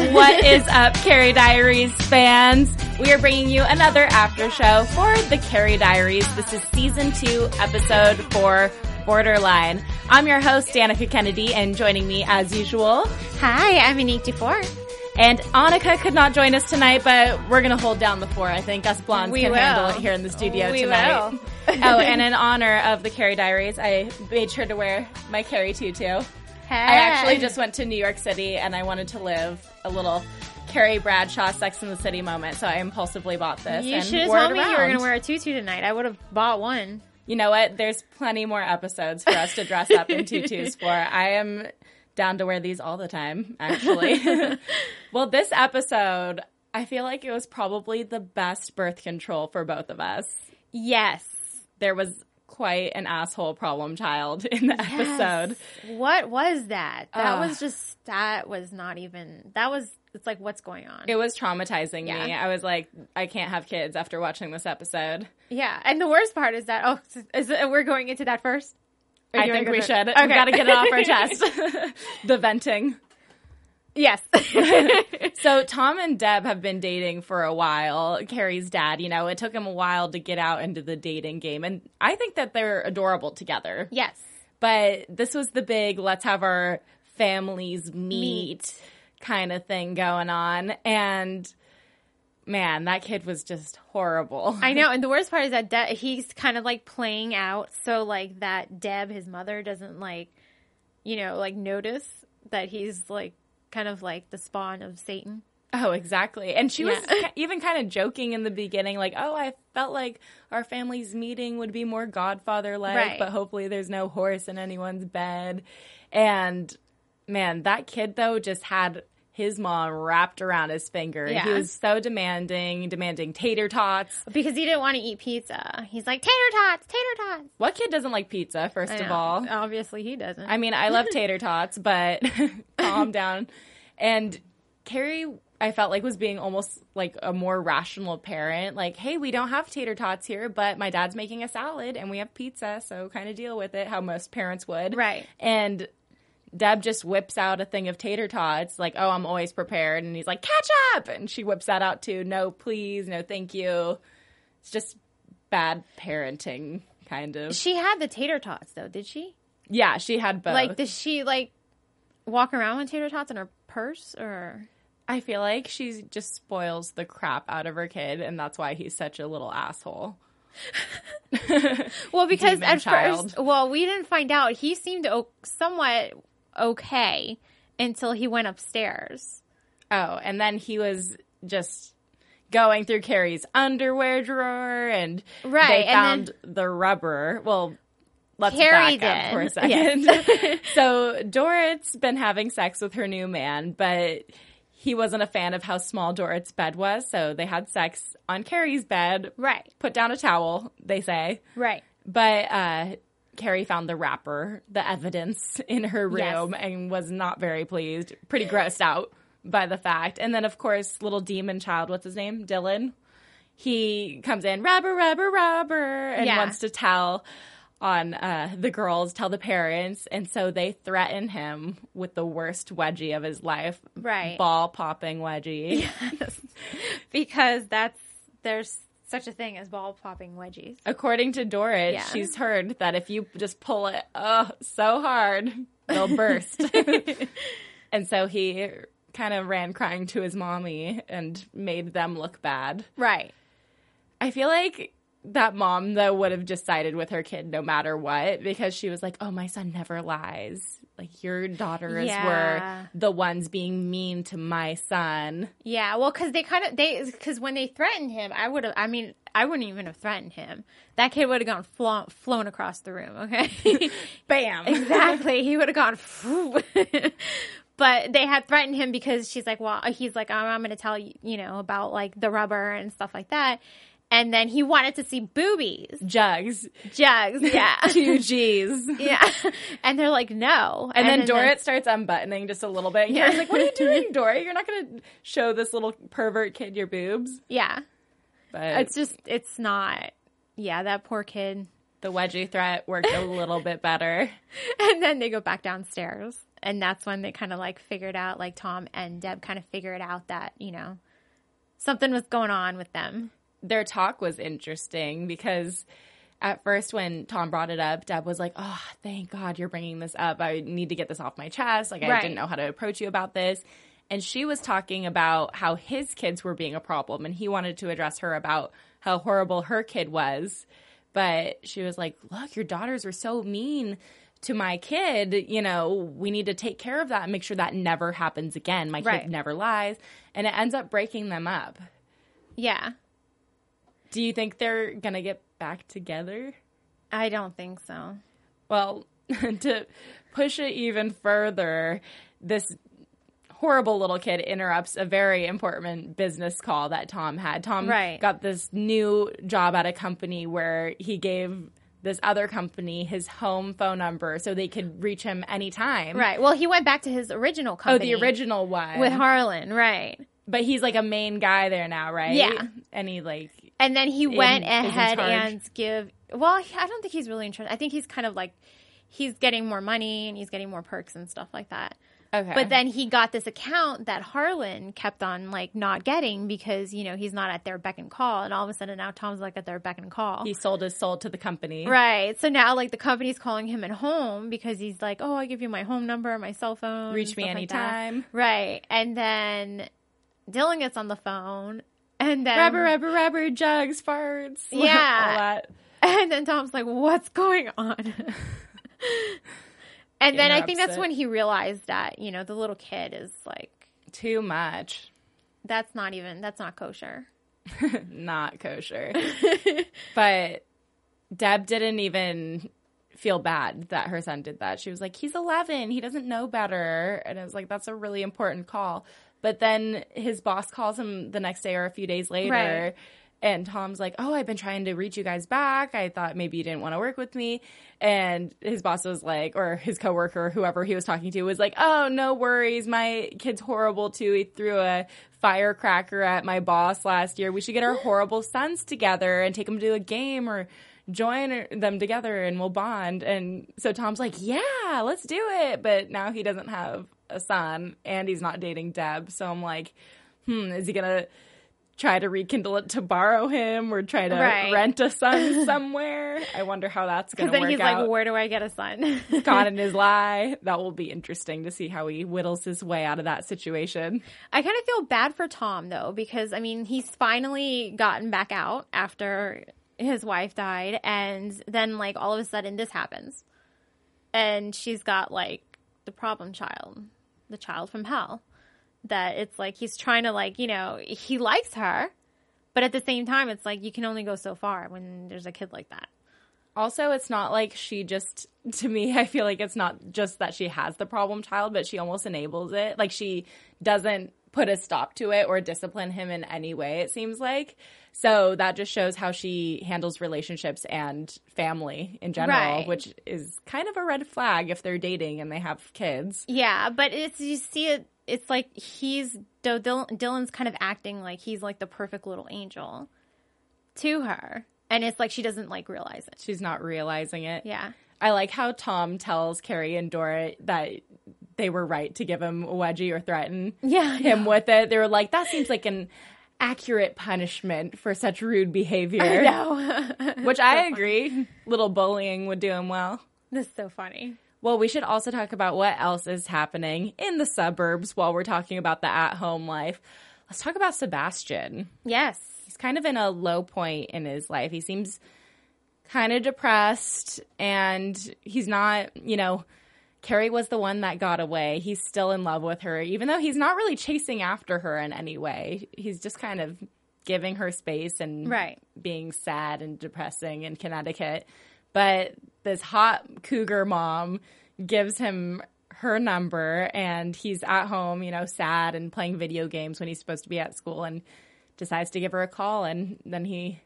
What is up, Carrie Diaries fans? We are bringing you another after show for the Carrie Diaries. This is season two, episode four, Borderline. I'm your host, Danica Kennedy, and joining me as usual. Hi, I'm Anique Dufour. And Annika could not join us tonight, but we're gonna hold down the fort. I think us blondes We can will. handle it here in the studio We tonight. oh, and in honor of the Carrie Diaries, I made sure to wear my Carrie tutu. Hey. I actually just went to New York City and I wanted to live a little Carrie Bradshaw Sex in the City moment, so I impulsively bought this. You should have told me you were going to wear a tutu tonight. I would have bought one. You know what? There's plenty more episodes for us to dress up in tutus for. I am down to wear these all the time, actually. well, this episode, I feel like it was probably the best birth control for both of us. Yes. There was quite an asshole problem child in the episode. What was that? That was just, that was not even, that was, it's like, what's going on? It was traumatizing Yeah. me. I was like, I can't have kids after watching this episode. yeah. And the worst part is that, oh, is it, uh, we're going into that first? I think we should. Okay. We got to get it off our chest. the venting. Yes. So Tom and Deb have been dating for a while. Carrie's dad, you know, it took him a while to get out into the dating game, and I think that they're adorable together. yes. But this was the big let's have our families meet, kind of thing going on, and man, that kid was just horrible. I know, and the worst part is that De- he's kind of like playing out so like that Deb, his mother, doesn't like, you know, like notice that he's like kind of like the spawn of Satan. Oh, exactly. And she was Yeah. ki- even kind of joking in the beginning, like, oh, I felt like our family's meeting would be more Godfather like, Right. but hopefully there's no horse in anyone's bed. And man, that kid, though, just had his mom wrapped around his finger. He was so demanding, demanding tater tots. Because he didn't want to eat pizza. He's like, tater tots, tater tots. What kid doesn't like pizza, first I of know. all? Obviously, he doesn't. I mean, I love tater tots, but calm down. And Carrie, I felt like was being almost like a more rational parent. Like, hey, we don't have tater tots here, but my dad's making a salad and we have pizza, so kind of deal with it how most parents would. Right. And Deb just whips out a thing of tater tots, like, oh, I'm always prepared. And he's like, ketchup! And she whips that out too. No, please. No, thank you. It's just bad parenting, kind of. she had the tater tots, though, did she? Yeah, she had both. Like, does she like walk around with tater tots in her purse or? I feel like she just spoils the crap out of her kid, and that's why he's such a little asshole. Well, because Demon at child. first, well, we didn't find out. He seemed somewhat okay until he went upstairs. Oh, and then he was just going through Carrie's underwear drawer, and Right, they and found the rubber. Well, let's Carrie back up for a second. so Dorrit's been having sex with her new man, but he wasn't a fan of how small Dorrit's bed was, so they had sex on Carrie's bed. Right, Put down a towel, they say. right. But uh, Carrie found the wrapper, the evidence in her room, Yes. and was not very pleased. Pretty grossed out by the fact. And then, of course, little demon child, what's his name? Dylan. He comes in, rubber, rubber, rubber, and Yeah. wants to tell on uh, the girls, tell the parents. And so they threaten him with the worst wedgie of his life. Right. Ball popping wedgie. Because that's there's such a thing as ball popping wedgies. According to Dorrit, Yeah. she's heard that if you just pull it oh so hard, they'll burst. and so he kind of ran crying to his mommy and made them look bad. Right. I feel like that mom though would have just sided with her kid no matter what because she was like, "Oh, my son never lies. Like your daughters Yeah. were the ones being mean to my son." Yeah, well, because they kind of they because when they threatened him, I would have. I mean, I wouldn't even have threatened him. That kid would have gone flo- flown across the room. Okay, Bam. exactly. He would have gone. but they had threatened him because she's like, well, he's like, I'm, I'm going to tell you, you know, about like the rubber and stuff like that. And then he wanted to see boobies, Jugs. jugs. Yeah, Two G's. yeah. And they're like, no. And, then the- Dorrit starts unbuttoning just a little bit. And Yeah. Carrie's like, "What are you doing, Dorrit? You're not going to show this little pervert kid your boobs." yeah. But It's just, it's not. Yeah, that poor kid. the wedgie threat worked a little bit better. And then they go back downstairs. And that's when they kind of like figured out, like Tom and Deb kind of figured out that, you know, something was going on with them. Their talk was interesting because at first when Tom brought it up, Deb was like, "Oh, thank God you're bringing this up. I need to get this off my chest. Like I Right. didn't know how to approach you about this." And she was talking about how his kids were being a problem and he wanted to address her about how horrible her kid was. But she was like, "Look, your daughters were so mean to my kid. You know, we need to take care of that and make sure that never happens again. My Right. kid never lies." And it ends up breaking them up. Yeah. Do you think they're going to get back together? I don't think so. Well, to push it even further, this horrible little kid interrupts a very important business call that Tom had. Tom Right. got this new job at a company where he gave this other company his home phone number so they could reach him anytime. Right. Well, he went back to his original company. Oh, the original one. With Harlan, right. but he's like a main guy there now, right? Yeah. And he like And then he went in ahead and give. Well, I don't think he's really in charge. I think he's kind of like he's getting more money and he's getting more perks and stuff like that. okay. But then he got this account that Harlan kept on like not getting because you know he's not at their beck and call, and all of a sudden now Tom's like at their beck and call. he sold his soul to the company. Right. So now, like, the company's calling him at home because he's like, oh, I give you my home number, my cell phone. Reach me stuff like anytime. right. And then Dylan gets on the phone. And then, Rubber, rubber, rubber, jugs, farts. Yeah. all that. and then Tom's like, what's going on? and then I think that's it. when he realized that, you know, the little kid is like, Too much. that's not even, that's not kosher. Not kosher. but Deb didn't even feel bad that her son did that. She was like, he's 11. He doesn't know better. And I was like, that's a really important call. But then his boss calls him the next day or a few days later. Right. And Tom's like, Oh, I've been trying to reach you guys back. I thought maybe you didn't want to work with me. And his boss was like, or his coworker, whoever he was talking to, was like, Oh, no worries. My kid's horrible too. He threw a firecracker at my boss last year. We should get our horrible sons together and take them to a game or join them together and we'll bond. And so Tom's like, Yeah, let's do it. But now he doesn't have a son and he's not dating Deb. So I'm like, Hmm, is he going to try to rekindle it to borrow him or try to Right. rent a son somewhere. I wonder how that's going Because to then work he's out. like, where do I get a son? Caught in his lie. That will be interesting to see how he whittles his way out of that situation. I kind of feel bad for Tom though, because I mean, he's finally gotten back out after his wife died, and then like all of a sudden this happens, and she's got like the problem child, the child from hell. That it's like he's trying to like you know he likes her, but at the same time it's like you can only go so far when there's a kid like that. Also, it's not like she just, to me, I feel like it's not just that she has the problem child, but she almost enables it. Like she doesn't put a stop to it or discipline him in any way, it seems like. So that just shows how she handles relationships and family in general, Right. which is kind of a red flag if they're dating and they have kids. Yeah, but it's you see it. It's like he's Dylan's kind of acting like he's like the perfect little angel to her, and it's like she doesn't like realize it. She's not realizing it. Yeah, I like how Tom tells Carrie and Dorrit that they were right to give him a wedgie or threaten Yeah, I him with it. They were like, that seems like an accurate punishment for such rude behavior. no, Which I agree. Little bullying would do him well. this is so funny. Well, we should also talk about what else is happening in the suburbs while we're talking about the at home life. Let's talk about Sebastian. Yes, He's kind of in a low point in his life. He seems kind of depressed and he's not, you know, Carrie was the one that got away. He's still in love with her, even though he's not really chasing after her in any way. He's just kind of giving her space and Right. being sad and depressing in Connecticut. But this hot cougar mom gives him her number and he's at home, you know, sad and playing video games when he's supposed to be at school and decides to give her a call and then he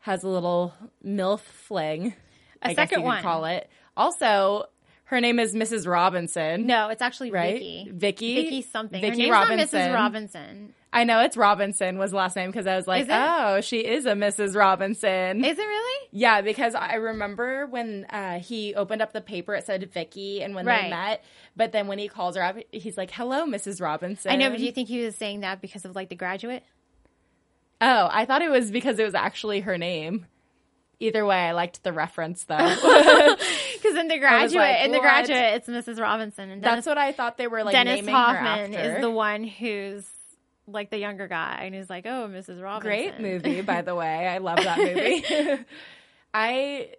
has a little MILF fling. A I guess second you could one. call it. Also, her name is Mrs. Robinson. No, it's actually Right? Vicky. Vicky? Vicky something. Vicky Her name's Robinson. not Mrs. Robinson. I know it's Robinson was the last name because I was like, oh, she is a Mrs. Robinson. Is it really? yeah, because I remember when uh, he opened up the paper, it said Vicky, and when they met, but then when he calls her up, he's like, hello, Mrs. Robinson. I know, but do you think he was saying that because of like the graduate? Oh, I thought it was because it was actually her name. Either way, I liked the reference though. Because in the graduate, like, in the graduate, it's Mrs. Robinson, and Dennis, That's what I thought they were like Dennis naming Hoffman her after. is the one who's like the younger guy, and he's like, "Oh, Mrs. Robinson." Great movie, by the way. I love that movie. I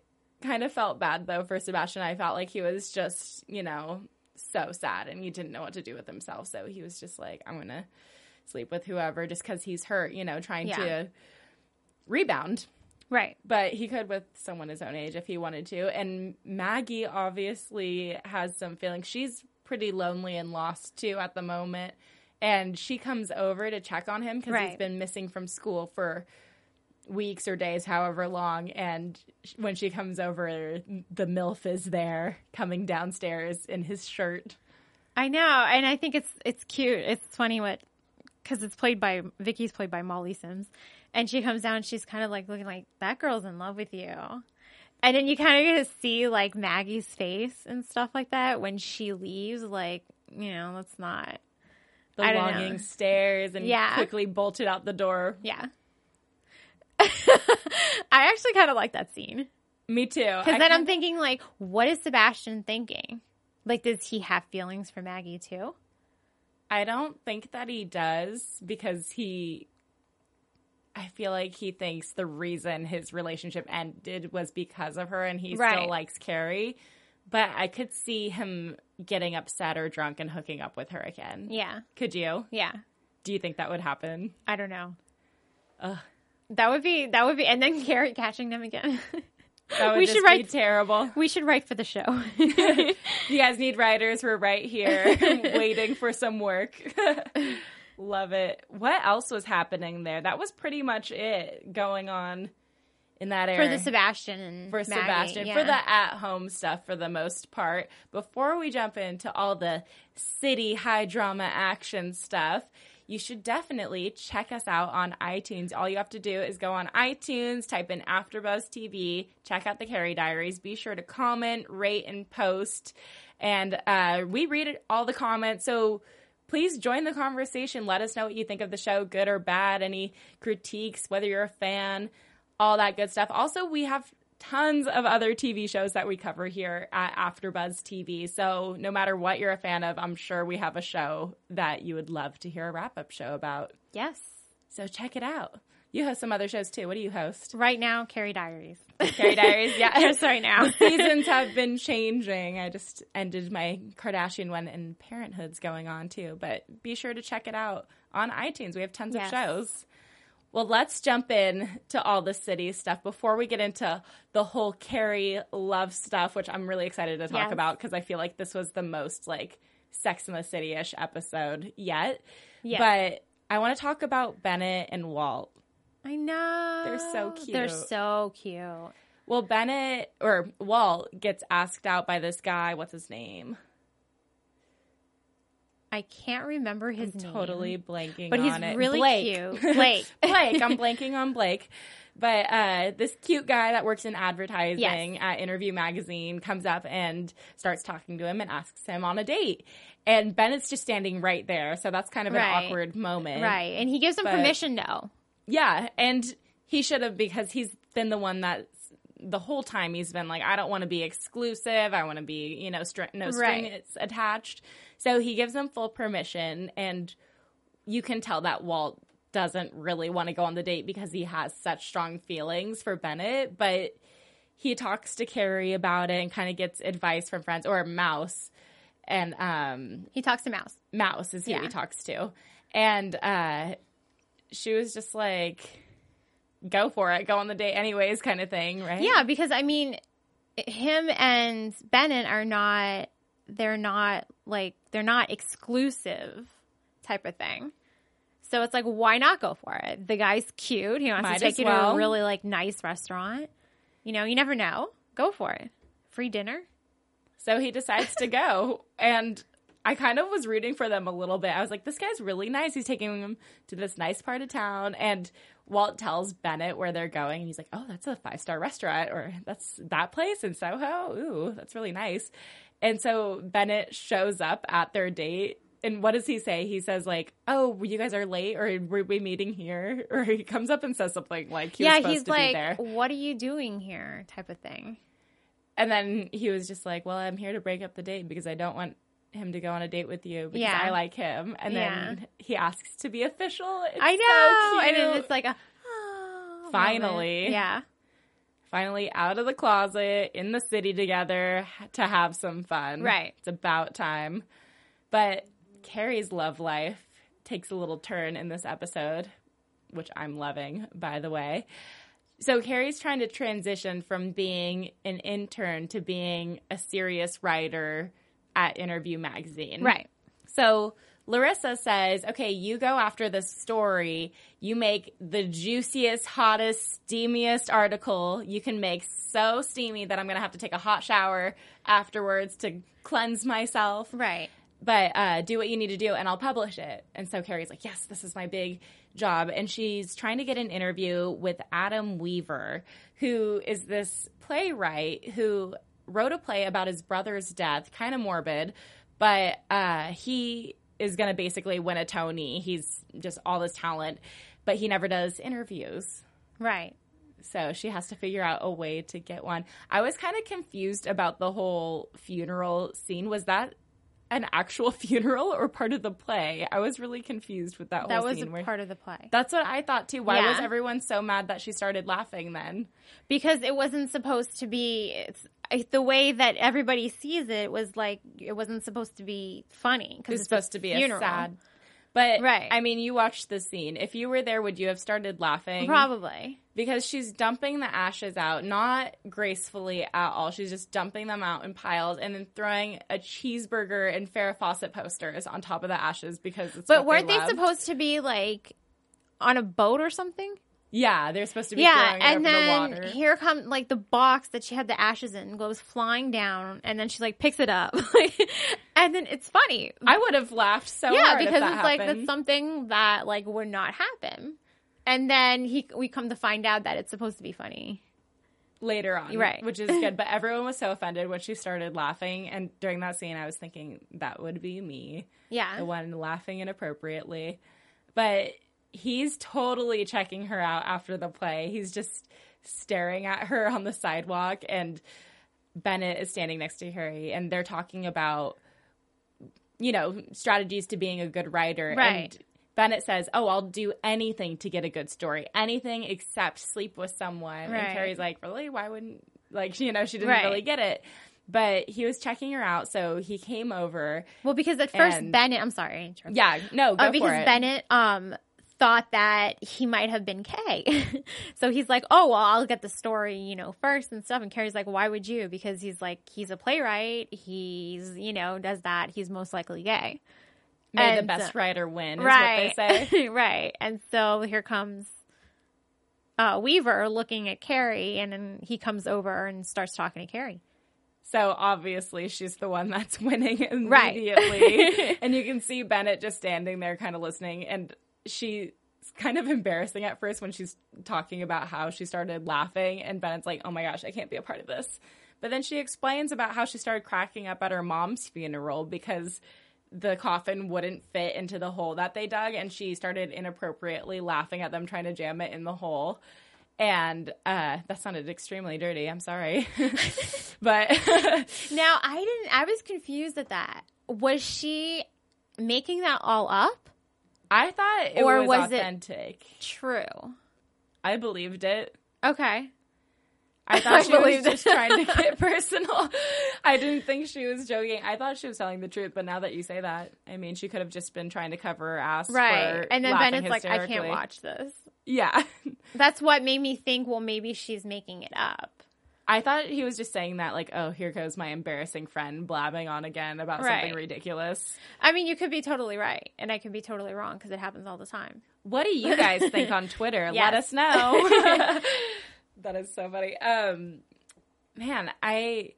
kind of felt bad though for Sebastian. I felt like he was just, you know, so sad and he didn't know what to do with himself. So he was just like, I'm going to sleep with whoever just because he's hurt, you know, trying Yeah. to rebound. Right? But he could with someone his own age if he wanted to. And Maggie obviously has some feelings. She's pretty lonely and lost too at the moment. And she comes over to check on him because he's been missing from school for weeks or days, however long. And when she comes over, the MILF is there coming downstairs in his shirt. I know, and I think it's it's cute. It's funny what because it's played by Vicky's played by Molly Sims, and she comes down. She's kind of like looking like that girl's in love with you, and then you kind of get to see like Maggie's face and stuff like that when she leaves. Like you know, let's not. The I longing know. stares and Yeah. quickly bolted out the door. Yeah. I actually kind of like that scene Me too. because then I'm thinking like, what is Sebastian thinking? Like, does he have feelings for Maggie too? I don't think that he does because he. I feel like he thinks the reason his relationship ended was because of her and he Right. still likes Carrie. But I could see him getting upset or drunk and hooking up with her again. Yeah, Could you? yeah. Do you think that would happen? I don't know. Ugh. That would be that would be, and then Carrie catching them again. That would We just should be write- terrible. we should write for the show. You guys need writers. We're right here waiting for some work. Love it. What else was happening there? That was pretty much it going on in that area. for the Sebastian and for Maggie, Sebastian yeah. for the at home stuff for the most part. Before we jump into all the city high drama action stuff, you should definitely check us out on iTunes. All you have to do is go on iTunes, type in AfterBuzz TV, check out the Carrie Diaries. Be sure to comment, rate, and post. And uh, we read all the comments, so please join the conversation. Let us know what you think of the show, good or bad, any critiques, whether you're a fan, all that good stuff. Also, we have tons of other TV shows that we cover here at AfterBuzz TV. So no matter what you're a fan of, I'm sure we have a show that you would love to hear a wrap up show about. yes. So check it out. You host some other shows too. What do you host? Right now, Carrie Diaries. Carrie Diaries. Yeah. Right now. Seasons have been changing. I just ended my Kardashian one, and Parenthood's going on too. But be sure to check it out on iTunes. We have tons Yes. of shows. Well, let's jump in to all the city stuff before we get into the whole Carrie love stuff, which I'm really excited to talk Yes. about because I feel like this was the most like Sex in the City ish episode yet. Yes. But I want to talk about Bennet and Walt. I know. They're so cute. They're so cute. Well, Bennet or Walt gets asked out by this guy. What's his name? I can't remember his name. Totally blanking But he's on it. really Blake. cute. Blake. Blake. I'm blanking on Blake. But uh, this cute guy that works in advertising Yes. at Interview Magazine comes up and starts talking to him and asks him on a date. And Bennet's just standing right there. So that's kind of an Right. awkward moment. Right. And he gives him But- permission though. Yeah. And he should have because he's been the one that the whole time he's been like, I don't want to be exclusive. I want to be, you know, str- no string Right. it's attached. So he gives him full permission, and you can tell that Walt doesn't really want to go on the date because he has such strong feelings for Bennet, but he talks to Carrie about it and kind of gets advice from friends or Mouse. And um He talks to Mouse. Mouse is who Yeah. he talks to. And uh she was just like go for it, go on the date anyways kind of thing, right? Yeah, because I mean, him and Bennet are not. They're not like they're not exclusive type of thing. So it's like, why not go for it? The guy's cute. He wants Might to take you to a really like nice restaurant. You know, you never know. Go for it. Free dinner. So he decides to go. And I kind of was rooting for them a little bit. I was like, this guy's really nice. He's taking them to this nice part of town. And Walt tells Bennet where they're going. And he's like, oh, that's a five star restaurant. Or that's that place in Soho. Ooh, that's really nice. And so Bennet shows up at their date. And what does he say? He says, like, oh, you guys are late or were we meeting here? Or he comes up and says something like he was yeah, supposed he's to be there. like, what are you doing here? Type of thing. And then he was just like, "Well, I'm here to break up the date because I don't want him to go on a date with you because Yeah. I like him." And Yeah. then he asks to be official. It's I so know, and then it's like a oh, Finally. moment. yeah. finally out of the closet in the city together to have some fun. Right. It's about time. But Carrie's love life takes a little turn in this episode, which I'm loving, by the way. So Carrie's trying to transition from being an intern to being a serious writer at Interview Magazine. Right. So Larissa says, okay, you go after this story. You make the juiciest, hottest, steamiest article you can make so steamy that I'm going to have to take a hot shower afterwards to cleanse myself. Right. But uh, do what you need to do and I'll publish it. And so Carrie's like, yes, this is my big job. And she's trying to get an interview with Adam Weaver, who is this playwright who wrote a play about his brother's death, kind of morbid, but uh, he is going to basically win a Tony. He's just all this talent, but he never does interviews. Right. So she has to figure out a way to get one. I was kind of confused about the whole funeral scene. Was that an actual funeral or part of the play? I was really confused with that, That whole was where- part of the play. That's what I thought too. Why Yeah. was everyone so mad that she started laughing then? because it wasn't supposed to be it's the way that everybody sees it was like it wasn't supposed to be funny because it's supposed to be funeral. a sad. But Right. I mean, you watched the scene. If you were there, would you have started laughing? probably because she's dumping the ashes out, not gracefully at all. She's just dumping them out in piles and then throwing a cheeseburger and Farrah Fawcett posters on top of the ashes because it's. but weren't they loved. supposed to be like on a boat or something Yeah, they're supposed to be. yeah and over the then here come like the box that she had the ashes in goes flying down and then she like picks it up and then it's funny I would have laughed so yeah hard if because it's like happened. that's something that like would not happen and then he we come to find out that it's supposed to be funny later on, Right. Which is good, but everyone was so offended when she started laughing, and during that scene, I was thinking that would be me. yeah the one laughing inappropriately. But he's totally checking her out after the play. He's just staring at her on the sidewalk, and Bennet is standing next to Carrie, and they're talking about, you know, strategies to being a good writer. Right. And Bennet says, Oh, I'll do anything to get a good story, anything except sleep with someone. Right. And Carrie's like, Really? Why wouldn't, like, you know, she didn't Right. really get it. But he was checking her out, so he came over. well because at first bennet i'm sorry. Yeah, no, go Uh, because for it. Bennet um thought that he might have been Kay. so he's like, "Oh, well, I'll get the story, you know, first and stuff." And Carrie's like, "Why would you?" Because he's like, he's a playwright. He's, you know, does that. He's most likely gay. May the best writer win, is right. what they say. right. And so here comes uh, Weaver looking at Carrie, and then he comes over and starts talking to Carrie. So obviously she's the one that's winning Right. immediately. and you can see Bennet just standing there kind of listening and she's kind of embarrassing at first when she's talking about how she started laughing and Bennet's like, "Oh my gosh, I can't be a part of this." But then she explains about how she started cracking up at her mom's funeral because the coffin wouldn't fit into the hole that they dug and she started inappropriately laughing at them trying to jam it in the hole. And uh, that sounded extremely dirty. I'm sorry. but Now, I didn't, I was confused at that. Was she making that all up? I thought it Or was, was it- authentic. True. I believed it. Okay. I thought I she was it. just trying to get personal. I didn't think she was joking. I thought she was telling the truth, but now that you say that, I mean, she could have just been trying to cover her ass. Right. And then Bennet's like, I can't watch this. Yeah. That's what made me think, well, maybe she's making it up. I thought he was just saying that, like, oh, here goes my embarrassing friend blabbing on again about something ridiculous. I mean, you could be totally right, and I could be totally wrong because it happens all the time. What do you guys think on Twitter? Let us know. that is so funny. Um, man, I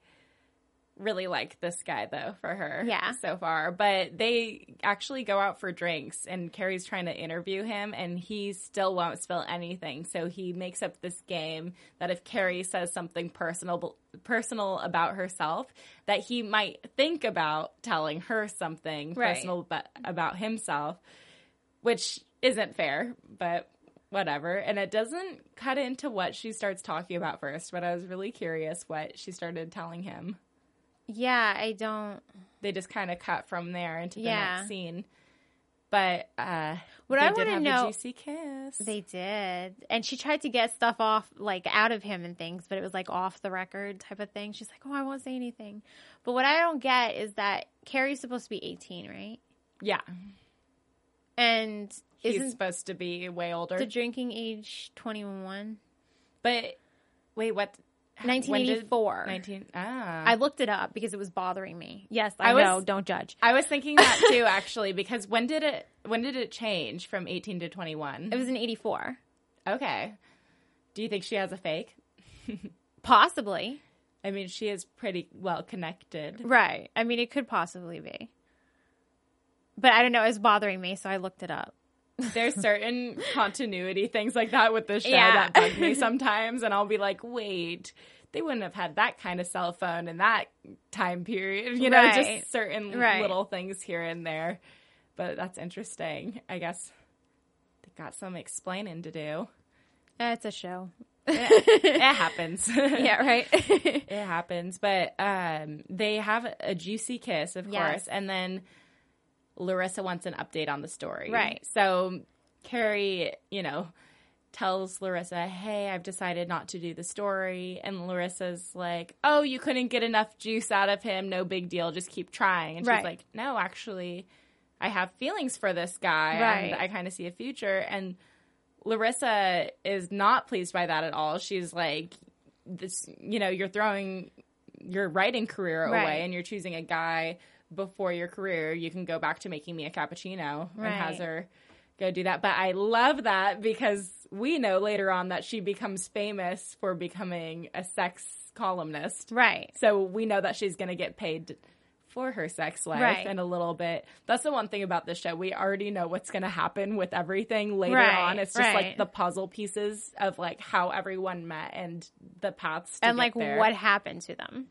really like this guy though for her. Yeah. so far. But they actually go out for drinks, and Carrie's trying to interview him, and he still won't spill anything. So he makes up this game that if Carrie says something personal personal about herself, that he might think about telling her something Right. personal but about himself which isn't fair, but whatever. And it doesn't cut into what she starts talking about first, but I was really curious what she started telling him. Yeah, I don't. They just kind of cut from there into the Yeah. next scene. But uh What I wanna have know- juicy kiss. They did, and she tried to get stuff off, like out of him and things, but it was like off the record type of thing. She's like, "Oh, I won't say anything." But what I don't get is that Carrie's supposed to be eighteen, right? yeah. And He's isn't supposed to be way older. the drinking age twenty one? but wait, what? Nineteen when eighty did- four. 19 ah. I looked it up because it was bothering me. Yes, I, I was- know. Don't judge. I was thinking that too actually because when did it when did it change from 18 to 21? It was in eighty four, Okay. Do you think she has a fake? possibly. I mean, she is pretty well connected. Right. I mean, it could possibly be. But I don't know. It was bothering me, so I looked it up. There's certain continuity things like that with the show Yeah. that bug me sometimes, and I'll be like, wait, they wouldn't have had that kind of cell phone in that time period. You know, Right. just certain Right. little things here and there. But that's interesting. I guess they got some explaining to do. It's a show. it happens. Yeah, right. it happens but um they have a juicy kiss of Yes. course and then larissa wants an update on the story Right. so carrie you know tells larissa hey i've decided not to do the story and larissa's like oh you couldn't get enough juice out of him no big deal just keep trying and she's Right. like no actually i have feelings for this guy Right. and i kind of see a future and Larissa is not pleased by that at all. She's like, this, you know, you're throwing your writing career Right. away and you're choosing a guy before your career. You can go back to making me a cappuccino and has her go do that. But I love that because we know later on that she becomes famous for becoming a sex columnist. right. So we know that she's going to get paid for her sex life Right. in a little bit. That's the one thing about this show. We already know what's going to happen with everything later Right, on. It's just like the puzzle pieces of like how everyone met and the paths to And like there. what happened to them?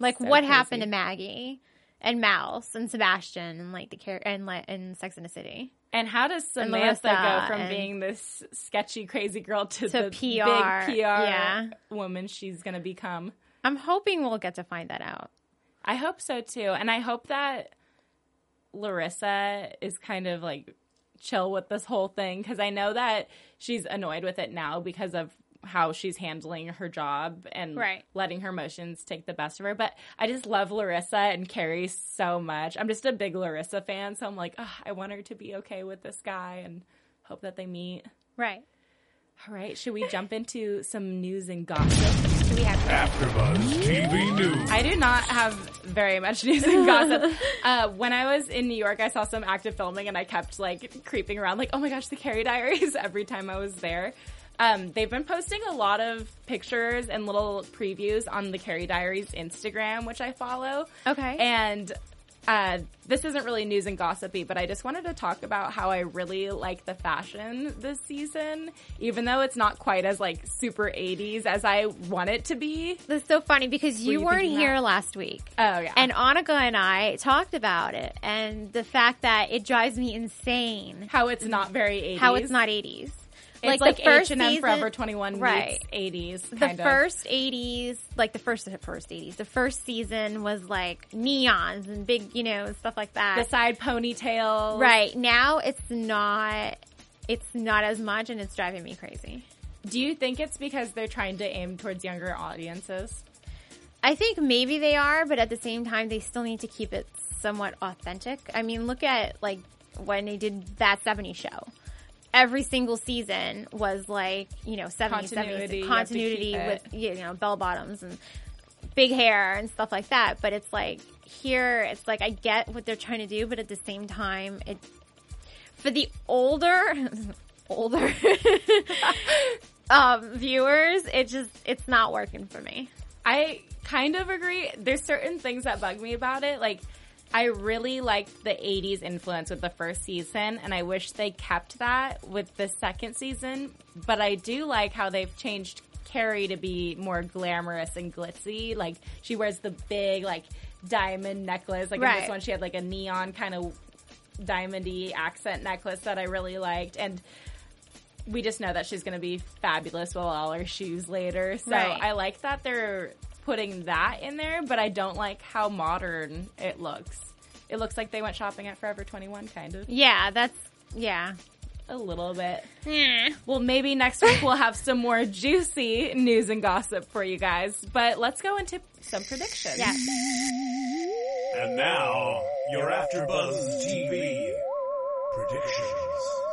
Like So what crazy. happened to Maggie and Mouse and Sebastian and like the char- and like in Sex in the City and how does and Samantha go from being this sketchy crazy girl to, To the PR, big PR yeah. woman she's going to become? I'm hoping we'll get to find that out. I hope so too. And I hope that Larissa is kind of like chill with this whole thing because I know that she's annoyed with it now because of how she's handling her job and Right. letting her emotions take the best of her. But I just love Larissa and Carrie so much. I'm just a big Larissa fan, so I'm like, "Ugh, I want her to be okay with this guy and hope that they meet. Right. All right, should we jump into some news and gossip? Do we have AfterBuzz TV News. I do not have very much news and gossip. Uh, when I was in New York, I saw some active filming, and I kept like creeping around, like, "Oh my gosh, the Carrie Diaries!" Every time I was there. Um, they've been posting a lot of pictures and little previews on the Carrie Diaries Instagram, which I follow. Okay. And uh, this isn't really news and gossipy, but I just wanted to talk about how I really like the fashion this season, even though it's not quite as like super 80s as I want it to be. That's so funny because you, you weren't here that? last week. Oh yeah, And Annika and I talked about it and the fact that it drives me insane how it's not very 80s. how it's not 80s. It's like, like, the first H&M season, Forever 21 right. meets 80s. The Kind of. first '80s, like the first first '80s, the first season was like neons and big, you know, stuff like that. the side ponytail. right now, it's not. It's not as much, and it's driving me crazy. Do you think it's because they're trying to aim towards younger audiences? I think maybe they are, but at the same time, they still need to keep it somewhat authentic. I mean, look at like when they did that 70 show. Every single season was like, you know, 70s, Continuity, 70s, have to keep continuity it. with, you know, bell bottoms and big hair and stuff like that. But it's like, here, it's like, I get what they're trying to do, but at the same time, it, for the older, older, um, viewers, it just, it's not working for me. I kind of agree. There's certain things that bug me about it. Like, I really liked the 80s influence with the first season, and I wish they kept that with the second season. But I do like how they've changed Carrie to be more glamorous and glitzy. Like, she wears the big, like, diamond necklace. Like, in this one, she had, like, a neon kind of diamondy accent necklace that I really liked. And we just know that she's going to be fabulous with all her shoes later. So Right. I like that they're putting that in there, but I don't like how modern it looks. It looks like they went shopping at Forever 21, kind of. Yeah, that's, yeah. A little bit. Hmm. Well, maybe next week we'll have some more juicy news and gossip for you guys. But let's go into some predictions. Yes. And now, your AfterBuzz TV predictions.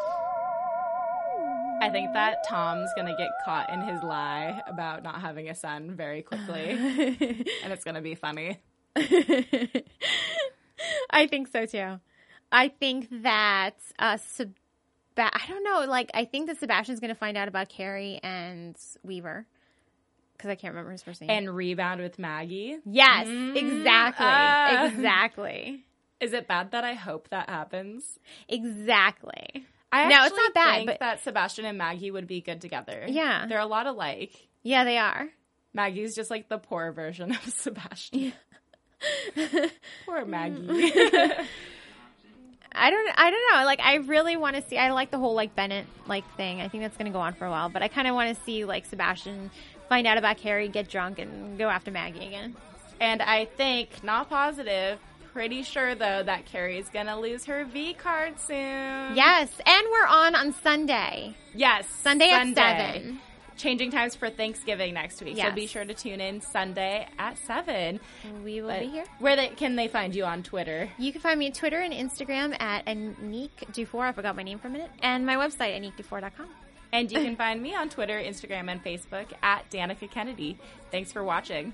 I think that Tom's gonna get caught in his lie about not having a son very quickly, and it's gonna be funny. I think so too. I think that uh Seb- I don't know, like I think that Sebastian's going to find out about Carrie and Weaver cuz I can't remember his first name. And rebound with Maggie. yes, exactly. ah. exactly. Is it bad that I hope that happens? Exactly. I No, it's actually not bad, think but- that Sebastian and Maggie would be good together. Yeah. they're a lot alike. Yeah, they are. Maggie's just like the poor version of Sebastian. poor Maggie. I don't I don't know. Like I really want to see I like the whole like Bennet like thing. I think that's going to go on for a while, but I kind of want to see like Sebastian find out about Carrie, get drunk and go after Maggie again. and I think, not positive, pretty sure though that Carrie's gonna lose her V card soon. Yes, and we're on on Sunday. Yes, Sunday at 7. Changing times for Thanksgiving next week, so be sure to tune in Sunday at seven. We will But be here. Where they, can they find you on Twitter? You can find me on Twitter and Instagram at Anique Dufour. I forgot my name for a minute. And my website, aniquedufour.com. And you can find me on Twitter, Instagram, and Facebook at Danica Kennedy. Thanks for watching.